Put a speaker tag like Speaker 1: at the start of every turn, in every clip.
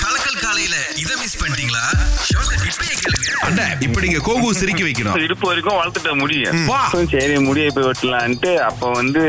Speaker 1: கலக்கல் காலையில இத மிஸ் பண்ணிட்டீங்களா? இப்பயே கேளுங்க.
Speaker 2: அண்ணா இப்ப நீங்க கோகு சிரிக்க வைக்கணும்.
Speaker 3: இடுப்பு வரைக்கும் வளர்த்துட்ட முடியும்
Speaker 2: வா.
Speaker 3: சரி முடிய போய் வெட்டலான்ட்டு அப்ப வந்து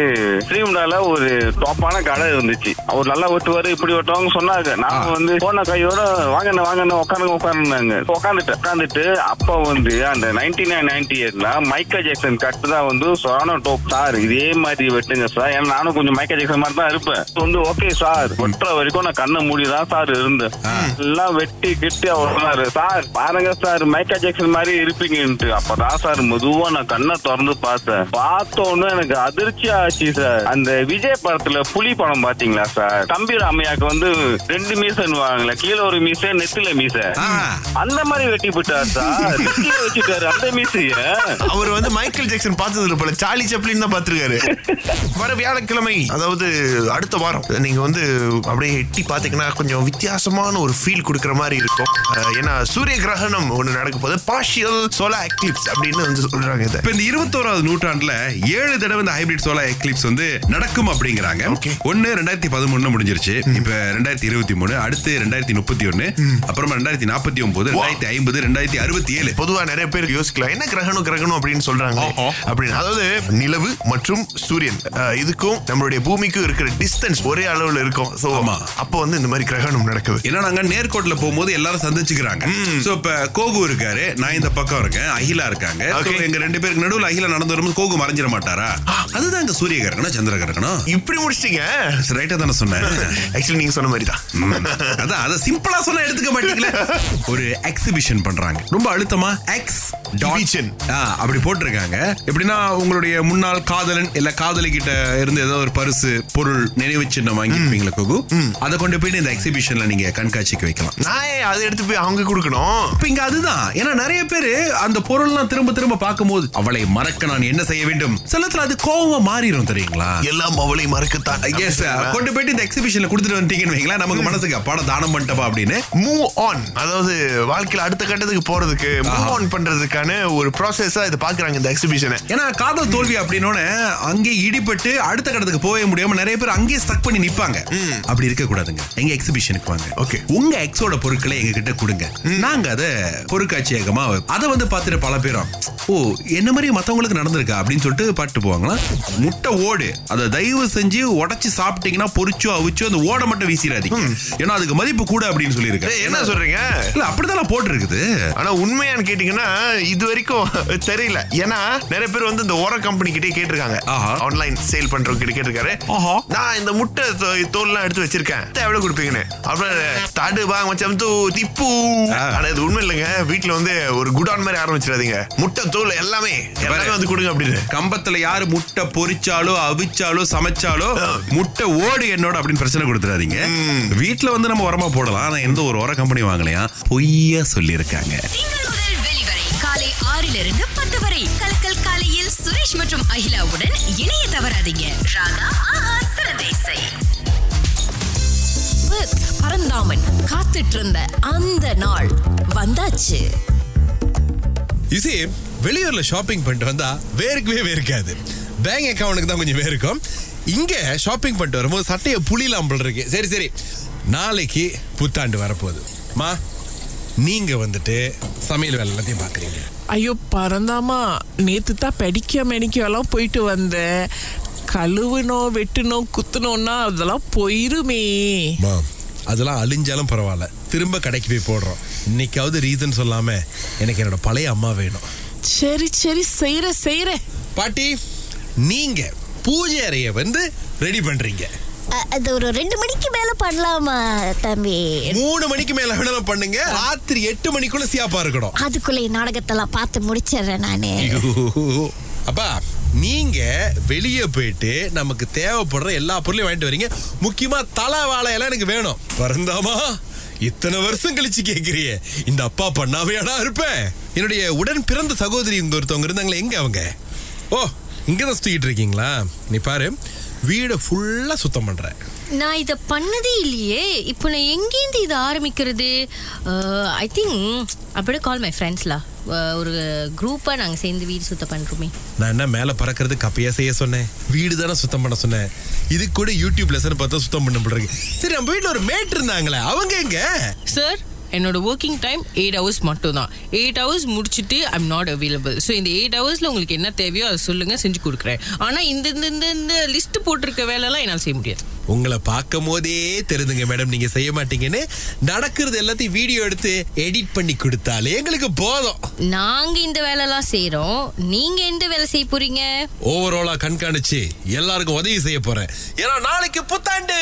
Speaker 3: ஸ்ரீமுண்டால ஒரு டாப்பான கடை இருந்துச்சு. அவர் நல்லா வெட்டுவாரு இப்படி வெட்டுவாங்க சொன்னாங்க. நாங்க வந்து போன கையோட வாங்கண்ண வாங்கண்ண உட்காருங்க உட்காருனாங்க உட்காந்துட்டு உட்காந்துட்டு அப்ப வந்து அந்த நைன்டி நைன் நைன்டி எயிட்ல மைக்கேல் ஜாக்சன் கட்டு தான் வந்து சொரானோ டோப் சார் இதே மாதிரி வெட்டுங்க சார். ஏன்னா நானும் கொஞ்சம் மைக்கேல் ஜாக்சன் மாதிரி தான் இருப்பேன். வந்து ஓகே சார். வெட்டுற வரைக்கும் நான் கண்ணை மூடி தான் சார் இருந்தேன். எல்லாம் வெட்டி கிட்டி அவர் சார் பாருங்க சார் மைக்கேல் ஜாக்சன் மாதிரி இருப்பீங்கன்ட்டு. அப்பதான் சார் மெதுவா நான் கண்ணை திறந்து பார்த்தேன். பார்த்த உடனே எனக்கு அதிர்ச்சி ஆச்சு சார். அந்த விஜய் படத்துல புலி படம் பாத்தீங்களா சார்? தம்பி ராமையாக்கு வந்து ரெண்டு மீசன்னுவாங்களே கீழே ஒரு மீச நெத்தில மீச. அந்த மாதிரி வெட்டி விட்டார் சார். நெத்தில வச்சுட்டாரு அந்த மீசைய.
Speaker 4: அவர் வந்து மைக்கேல் ஜாக்சன் பார்த்ததுல போல சார்லி சாப்ளின் தான் பார்த்திருக்காரு. வர வியாழக்கிழமை அதாவது அடுத்த வாரம் நீங்க வந்து அப்படியே எட்டி பாத்தீங்கன்னா கொஞ்சம் வித்தியாசமான ஒரு ஃபீல் கொடுக்குற மாதிரி இருக்கும். ஏன்னா சூரிய கிரகணம் ஒண்ணு நடக்க போது பார்ஷியல் சோலார் எக்லிப்ஸ் அப்படின்னு வந்து சொல்றாங்க இதை.
Speaker 2: இப்ப இந்த இருபத்தோராவது நூற்றாண்டுல ஏழு தடவை இந்த ஹைபிரிட் சோலார் எக்லிப்ஸ் வந்து நடக்கும் அப்படிங்கிறாங்க. ஒன்னு ரெண்டாயிரத்தி பதிமூணுல முடிஞ்சிருச்சு. இப்ப ரெண்டாயிரத்தி இருபத்தி மூணு அடுத்து ரெண்டாயிரத்தி முப்பத்தி ஒன்னு அப்புறமா ரெண்டாயிரத்தி நாற்பத்தி ஒன்பது ரெண்டாயிரத்தி ஐம்பது ரெண்டாயிரத்தி அறுபத்தி ஏழு.
Speaker 4: பொதுவா நிறைய பேர் யோசிக்கலாம். என்ன கிரகணம் கிரகணம் அப்படின்னு சொல்றாங்க. அப்படின்னு. அதாவது நிலவு மற்றும் சூரியன். இதுக்கும் நம்மளுடைய பூமிக்கும் இருக்கிற டிஸ்டன்ஸ் ஒரே அளவுல இருக்கும்.
Speaker 2: ஆமா.
Speaker 4: அப்போ வந்து இந்த மாதிரி கிரகணம் நடக்குது.
Speaker 2: ஏன்னா நாங்க நேர்கோட்டில் போகும்போது எல்லாரும் சந்திச்சுக்கிறாங்க. சோ இப்ப கோகு இருக்காரு நான் இந்த பக்கம் இருக்கேன் அகிலா இருக்காங்க. எங்க ரெண்டு பேருக்கு நடுவுல அகிலா நடந்து வரும்போது கோகு மறைஞ்சிட மாட்டாரா? அதுதான் இங்க சூரிய கிரகணம் சந்திர கிரகணம்.
Speaker 4: இப்படி முடிச்சிட்டீங்க?
Speaker 2: ரைட்டா தானே சொன்னேன்.
Speaker 4: ஆக்சுவலி நீங்க சொன்ன மாதிரி தான்.
Speaker 2: அதான் அத சிம்பிளா சொன்னா எடுத்துக்க மாட்டீங்களே? ஒரு எக்ஸிபிஷன் பண்றாங்க. ரொம்ப அழுத்தமா எக்ஸ். அப்படி போட்டிருக்காங்க. எப்படின்னா உங்களுடைய முன்னாள் காதலன் இல்ல காதலி கிட்ட இருந்து ஏதோ ஒரு பரிசு பொருள் நினைவு சின்னம் வாங்கிருப்பீங்களா கோகு? அதை கொண்டு போயிட்டு இந்த எக்ஸிபிஷன்ல நீங்க கண்காட்சிக்கு வைக்கலாம்.
Speaker 4: நான் ஏன் அதை எடுத்து போய் அவங்க கொடுக்கணும்?
Speaker 2: இப்ப இங்க அதுதான். ஏன்னா நிறைய பேரு அந்த பொருள்லாம் திரும்ப திரும்ப பார்க்கும்போது அவளை மறக்க நான் என்ன செய்ய வேண்டும்? சிலத்துல அது கோவமா மாறிடும் தெரியுங்களா?
Speaker 4: எல்லாம் அவளை மறக்கத்தான்.
Speaker 2: Yes, கொண்டு போயிட்டு இந்த எக்ஸிபிஷன்ல கொடுத்துட்டு வந்துட்டீங்கன்னு வைங்களேன் நமக்கு மனசுக்கு அப்பாட தானம் பண்ணிட்டப்பா அப்படின்னு.
Speaker 4: மூவ் ஆன் அதாவது வாழ்க்கையில அடுத்த கட்டத்துக்கு போறதுக்கு மூவ் ஆன் பண்றதுக்கான ஒரு ப்ராசஸா இதை பாக்குறாங்க இந்த எக்ஸிபிஷனை
Speaker 2: ஏன்னா காதல் தோல்வி அப்படின்னோட அங்கே இடிபட்டு அடுத்த கடத்துக்கு போக முடியாம நிறைய பேர் அங்கேயே ஸ்டக் பண்ணி நிப்பாங்க. அப்படி இருக்க கூடாதுங்க. எங்க எக்ஸிபிஷனுக்கு வாங்க.
Speaker 4: Okay.
Speaker 2: உங்க எக்ஸோட பொருட்களை எங்க கிட்ட கொடுங்க. நாங்க அதை பொருட்காட்சியகமா. அதை வந்து பார்த்துட்டு பல பேரும் ஓ என்ன மாதிரி மத்தவங்களுக்கு நடந்திருக்கா? அப்படின்னு சொல்லிட்டு பாட்டு போவாங்களா? முட்டை ஓடு. அதை தயவு செஞ்சு உடைச்சு சாப்பிட்டீங்கன்னா பொரிச்சோ அவிச்சோ அந்த ஓடை மட்டும் வீசிடாதீங்க. ஏன்னா அதுக்கு மதிப்பு கூட அப்படின்னு சொல்லியிருக்கேன்.
Speaker 4: என்ன சொல்றீங்க?
Speaker 2: இல்ல அப்படிதான் போட்டு இருக்குது
Speaker 4: ஆனா உண்மையான்னு கேட்டீங்கன்னா இது வரைக்கும் தெரியல. ஏன்னா நிறைய பேர் வந்து இந்த ஓர கம்பெனி கிட்டே கேட்டிருக்காங்க. ஆன்லைன் சேல் பண்றவங்க கிட்ட கேட்டிருக்காரு. நான் இந்த முட்டை தோல்லாம் எடுத்து வச்சிருக்கேன். எவ்வளவு கொடுப்பீங்கன்னு? அப்புறம் தாடு வாங்க மச்சான் தூ திப்பு. ஆனா இது உண்மை இல்லைங்க. வீட்டுல வந்து ஒரு குடான் மாதிரி ஆரம்பிச்சிடாதீங்க. முட்டை தோல் எல்லாமே. எல்லாமே வந்து கொடுங்க அப்படின்னு.
Speaker 2: கம்பத்துல யாரு முட்டை பொரிச்சாலோ அவிச்சாலோ சமைச்சாலோ முட்டை ஓடு என்னோட அப்படின்னு பிரச்சனை கொடுத்துறாதீங்க வீட்டுல வந்து நம்ம உரமா போடலாம். ஆனா எந்த ஒரு உர கம்பெனி வாங்கலையா? பொய்யா சொல்லியிருக்காங்க.
Speaker 5: காலை ஆறிலிருந்து பத்து வரை. கலக்கல் காலையில் சுரேஷ் மற்றும் அகிலாவுடன் இணைய தவறாதீங்க. ராகா ஆஹா சிறந்த இசை With பரந்தாமன் காத்துட்டு இருந்த அந்த நாள் வந்தாச்சு.
Speaker 6: யூசி வெளியூர்ல ஷாப்பிங் பண்ணிட்டு வந்தா வேர்க்கவே வேர்க்காது. பேங்க் அக்கௌண்ட்டுக்கு தான் கொஞ்சம் வேர்க்கும். இங்க ஷாப்பிங் பண்ணிட்டு வரும்போது சட்டையை புளிலாம் போல் இருக்கு. சரி சரி. நாளைக்கு புத்தாண்டு வரப்போகுது. மா நீங்க வந்துட்டு சமையல் வேலை எல்லாத்தையும் பாக்குறீங்க
Speaker 7: ஐயோ பறந்தாமா நேத்து தான் படிக்க மெனிக்கெல்லாம் போயிட்டு வந்தேன். கழுவுனோம் வெட்டணும் குத்துனோம்னா அதெல்லாம் போயிருமே.
Speaker 6: அதெல்லாம் அழிஞ்சாலும் பரவாயில்ல. திரும்ப கடைக்கு போய் போடுறோம். இன்னைக்காவது ரீசன் சொல்லாம எனக்கு என்னோட பழைய அம்மா வேணும்.
Speaker 7: சரி சரி செய்யற செய்யற
Speaker 6: பாட்டி நீங்க பூஜை அறைய வந்து ரெடி பண்றீங்க.
Speaker 8: அது ஒரு ரெண்டு மணிக்கு மேல பண்ணலாமா தம்பி?
Speaker 6: மூணு மணிக்கு மேல வேணாலும் பண்ணுங்க. ராத்திரி எட்டு மணிக்குள்ள சியாப்பா இருக்கணும்.
Speaker 8: அதுக்குள்ள நாடகத்தெல்லாம் பார்த்து முடிச்சிடுறேன் நானு.
Speaker 6: அப்பா நீங்க வெளியே போயிட்டு நமக்கு தேவைப்படுற எல்லா பொருளையும் வாங்கிட்டு வரீங்க. முக்கியமா தலை வாழை எல்லாம் எனக்கு வேணும். பிறந்தாமா இத்தனை வருஷம் கழிச்சு கேக்குறிய. இந்த அப்பா பண்ணாமையாடா இருப்பேன். என்னுடைய உடன் பிறந்த சகோதரி இங்க ஒருத்தவங்க இருந்தாங்களே எங்க அவங்க? ஓ இங்கதான் சுத்திக்கிட்டு இருக்கீங்களா? நீ பாரு.
Speaker 2: வீடை ஃபுல்லா சுத்தம் பண்றேன்.
Speaker 5: நான் இதை பண்ணதே இல்லையே. இப்போ நான் எங்கேருந்து இதை ஆரம்பிக்கிறது? ஐ திங்க் அப்படியே கால் மை ஃப்ரெண்ட்ஸ்லா ஒரு குரூப்பாக நாங்கள் சேர்ந்து வீடு சுத்தம் பண்ணுறோமே
Speaker 2: நான் என்ன மேல பறக்கிறது கப்பையா செய்ய சொன்னேன். வீடு தானே சுத்தம் பண்ண சொன்னேன். இது கூட யூடியூப் லெசன் பார்த்தா சுத்தம் பண்ண போடுறீங்க சரி நம்ம வீட்டில் ஒரு மேட் இருந்தாங்களே அவங்க எங்க?
Speaker 7: சார் என்னோட ஒர்க்கிங் டைம் எயிட் ஹவர்ஸ் மட்டும் தான் எயிட் ஹவர்ஸ் முடிச்சுட்டு ஐம் நாட் அவைலபிள் ஸோ இந்த எயிட் ஹவர்ஸில் உங்களுக்கு என்ன தேவையோ அதை சொல்லுங்கள் செஞ்சு கொடுக்குறேன். ஆனால் இந்த இந்த இந்த இந்த லிஸ்ட் போட்டிருக்க வேலைலாம் என்னால் செய்ய முடியாது.
Speaker 2: உங்களை பார்க்கும் போதே தெரிதுங்க மேடம் நீங்க செய்ய மாட்டீங்கன்னு நடக்கிறது எல்லாத்தையும் வீடியோ எடுத்து எடிட் பண்ணி கொடுத்தாலே எங்களுக்கு போதும்.
Speaker 5: நாங்கள் இந்த வேலைலாம் செய்கிறோம் நீங்கள் எந்த வேலை செய்ய போகிறீங்க
Speaker 2: ஓவராலா கண்காணிச்சு எல்லாருக்கும் உதவி செய்ய போறேன். ஏன்னா நாளைக்கு புத்தாண்டு.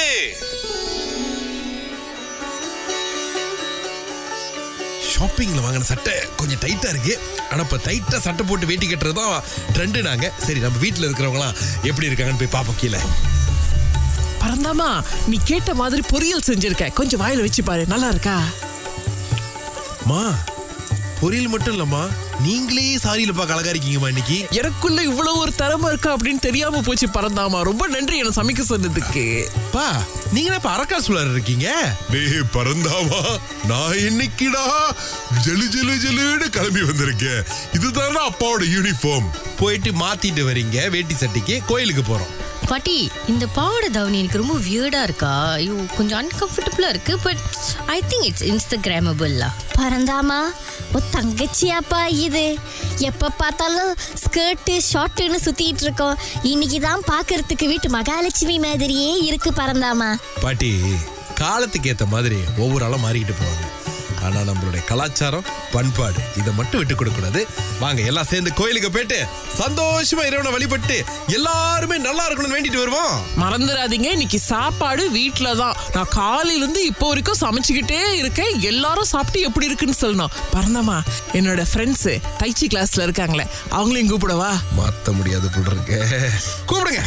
Speaker 2: ஷாப்பிங்ல வாங்கின சட்டை கொஞ்சம் டைட்டா இருக்கு. ஆனா இப்ப டைட்டா சட்டை போட்டு வேட்டி கட்டுறது தான் ட்ரெண்டு நாங்க. சரி நம்ம வீட்ல இருக்கிறவங்களாம் எப்படி இருக்காங்கன்னு போய் பாப்போம் கீழே.
Speaker 7: பறந்தாமா நீ கேட்ட மாதிரி பொரியல் செஞ்சிருக்க. கொஞ்சம் வாயில வச்சு பாரு நல்லா இருக்கா?
Speaker 2: மா பொரியல் மட்டும் இல்லம்மா. நீங்களே சாரியில பா கலகாரிக்கீங்கம்மா இன்னைக்கு.
Speaker 7: எனக்குள்ள இவ்வளவு ஒரு திறமை இருக்கா அப்படின்னு தெரியாம போச்சு பறந்தாமா ரொம்ப நன்றி என்ன சமைக்க சொன்னதுக்கு.
Speaker 2: பா நீங்க இப்ப அரக்கா சுழர் இருக்கீங்க? டேய் பறந்தாவா நான் இன்னைக்குடா ஜெலு ஜெலு ஜெலுன்னு கிளம்பி வந்திருக்கேன். இதுதானே அப்பாவோட யூனிஃபார்ம் போயிட்டு மாத்திட்டு வரீங்க வேட்டி சட்டைக்கு கோயிலுக்கு போறோம்.
Speaker 5: பாட்டி இந்த பாவாடை தாவணி எனக்கு ரொம்ப வியர்டாக இருக்கா? ஐயோ கொஞ்சம் அன்கம்ஃபர்டபுளாக இருக்கு பட் ஐ திங்க் இட்ஸ் இன்ஸ்டாகிராமபிள்லா
Speaker 8: பறந்தாமா ஓ தங்கச்சியாப்பா இது. எப்ப பார்த்தாலும் ஸ்கர்ட்டு ஷார்ட்டுன்னு சுத்திட்டு இருக்கோம். இன்னைக்கு தான் பார்க்கறதுக்கு வீட்டு மகாலட்சுமி மாதிரியே இருக்கு பறந்தாமா
Speaker 2: பாட்டி காலத்துக்கு ஏத்த மாதிரி ஒவ்வொரு ஆளும் மாறிக்கிட்டு போவாங்க. ஆனா நம்மளுடைய கலாச்சாரம் பண்பாடு இதை மட்டும் விட்டு கொடுக்க கூடாது வாங்க எல்லாம் சேர்ந்து கோயிலுக்கு போயிட்டு சந்தோஷமா இறைவனை வழிபட்டு எல்லாருமே நல்லா இருக்கணும்னு வேண்டிட்டு வருவோம்.
Speaker 7: மறந்துடாதீங்க இன்னைக்கு சாப்பாடு வீட்ல தான். நான் காலையில இருந்து இப்போ வரைக்கும் சமைச்சுக்கிட்டே இருக்கேன். எல்லாரும் சாப்பிட்டு எப்படி இருக்குன்னு சொல்லணும். பறந்தாமா என்னோட ஃப்ரெண்ட்ஸ் தைச்சி கிளாஸ்ல இருக்காங்களே அவங்களையும் கூப்பிடவா?
Speaker 2: மாத்த முடியாது போல் இருக்கு. கூப்பிடுங்க.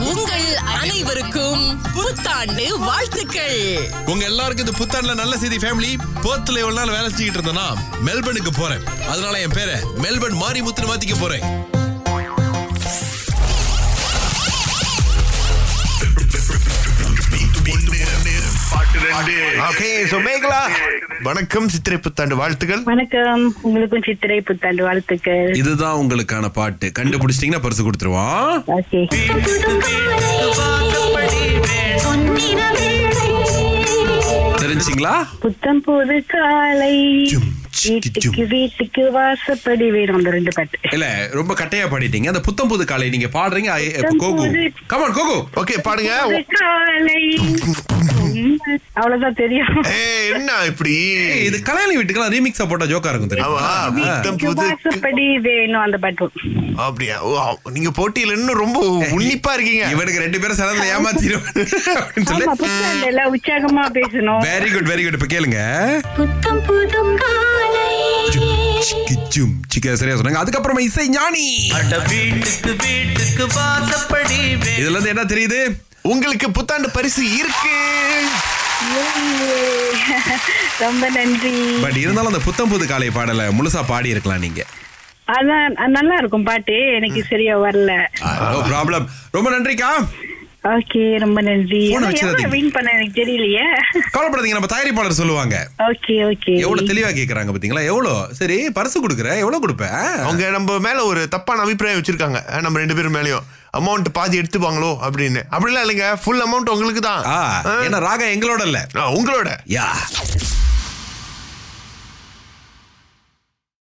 Speaker 7: உங்கள் அனைவருக்கும் புத்தாண்டு வாழ்த்துக்கள்.
Speaker 2: உங்க எல்லாருக்கும் இந்த புத்தாண்டுல நல்ல செய்தி ஃபேமிலி போர்த்துல எவ்வளவு நாள் வேலை செஞ்சுக்கிட்டு இருந்தேன்னா மெல்பர்னுக்கு போறேன். அதனால என் பேரை மெல்பர்ன் மாரிமுத்துன்னு மாத்திக்க போறேன்.
Speaker 4: ஓகே சோ மேகலா வணக்கம் சித்திரை புத்தாண்டு வாழ்த்துக்கள்.
Speaker 9: வணக்கம். உங்களுக்கும் சித்திரை புத்தாண்டு வாழ்த்துக்கள்.
Speaker 10: இதுதான் உங்களுக்கான பாட்டு. கண்டுபிடிச்சிட்டீங்கன்னா பரிசு கொடுத்துருவோம்.
Speaker 9: ஓகே
Speaker 10: தெரிஞ்சுங்களா?
Speaker 9: புத்தம் புது காலை வீட்டுக்கு வீட்டுக்கு வாசப்படி வேணும் அந்த ரெண்டு பாட்டு.
Speaker 10: இல்ல ரொம்ப கட்டையா பாடிட்டீங்க. அந்த புத்தம் புது காலை நீங்க பாடுறீங்க கோகு. Come on Coco.
Speaker 4: ஓகே பாடுங்க.
Speaker 9: காலை. அவ்வளவுதான் தெரியும்.
Speaker 4: என்ன இப்படி?
Speaker 10: இது கல்யாணி வீட்டுக்கெல்லாம் ரீமிக்ஸா போட்டா ஜோக்கா இருக்கும் தெரியுமா?
Speaker 9: அந்த பாட்டு.
Speaker 4: அப்படியா? நீங்க போட்டியில இன்னும் ரொம்ப உன்னிப்பா இருக்கீங்க.
Speaker 10: இவனுக்கு ரெண்டு பேரும் சரத்துல ஏமாத்திரும். அப்படின்னு சொல்லி.
Speaker 9: ஆமா புத்தாண்டு எல்லாம் உற்சாகமா பேசணும்.
Speaker 10: வெரி குட் வெரி குட் இப்ப கேளுங்க.
Speaker 8: புத்தம்
Speaker 10: சிக்க சரியா சொன்னாங்க. அதுக்கப்புறமா இசை ஞானி.
Speaker 11: வீட்டுக்கு வீட்டுக்கு வாசப்படி
Speaker 10: இதுல இருந்து என்ன தெரியுது?
Speaker 4: உங்களுக்கு புத்தாண்டு பரிசு இருக்கு.
Speaker 9: ரொம்ப நன்றி.
Speaker 10: பட் இருந்தாலும் அந்த புத்தம் புது காலை பாடல முழுசா பாடி இருக்கலாம் நீங்க.
Speaker 9: அதான் அது நல்லா இருக்கும் பாட்டு. எனக்கு சரியா வரல.
Speaker 10: நோ ப்ராப்ளம் ரொம்ப நன்றிக்கா.
Speaker 9: ஓகே ரொம்ப நன்றி. வின் பண்ண எனக்கு தெரியலையே.
Speaker 10: கவலைப்படாதீங்க நம்ம தயாரிப்பாளர் சொல்லுவாங்க.
Speaker 9: Okay okay.
Speaker 10: எவ்வளவு தெளிவா கேக்குறாங்க பாத்தீங்களா? எவ்வளவு? சரி பரிசு கொடுக்குற? எவ்வளவு கொடுப்பேன்
Speaker 4: அவங்க நம்ம மேல ஒரு தப்பான அபிப்பிராயம் வச்சிருக்காங்க. நம்ம ரெண்டு பேரும் மேலயும். அமௌண்ட் பாதி எடுத்துப்பாங்களோ அப்படின்னு. அப்படிலாம் இல்லைங்க. ஃபுல் அமௌண்ட் உங்களுக்கு தான்
Speaker 10: ஆ, ஏன்னா ராகம் எங்களோட இல்ல.
Speaker 4: உங்களோட.
Speaker 10: யா.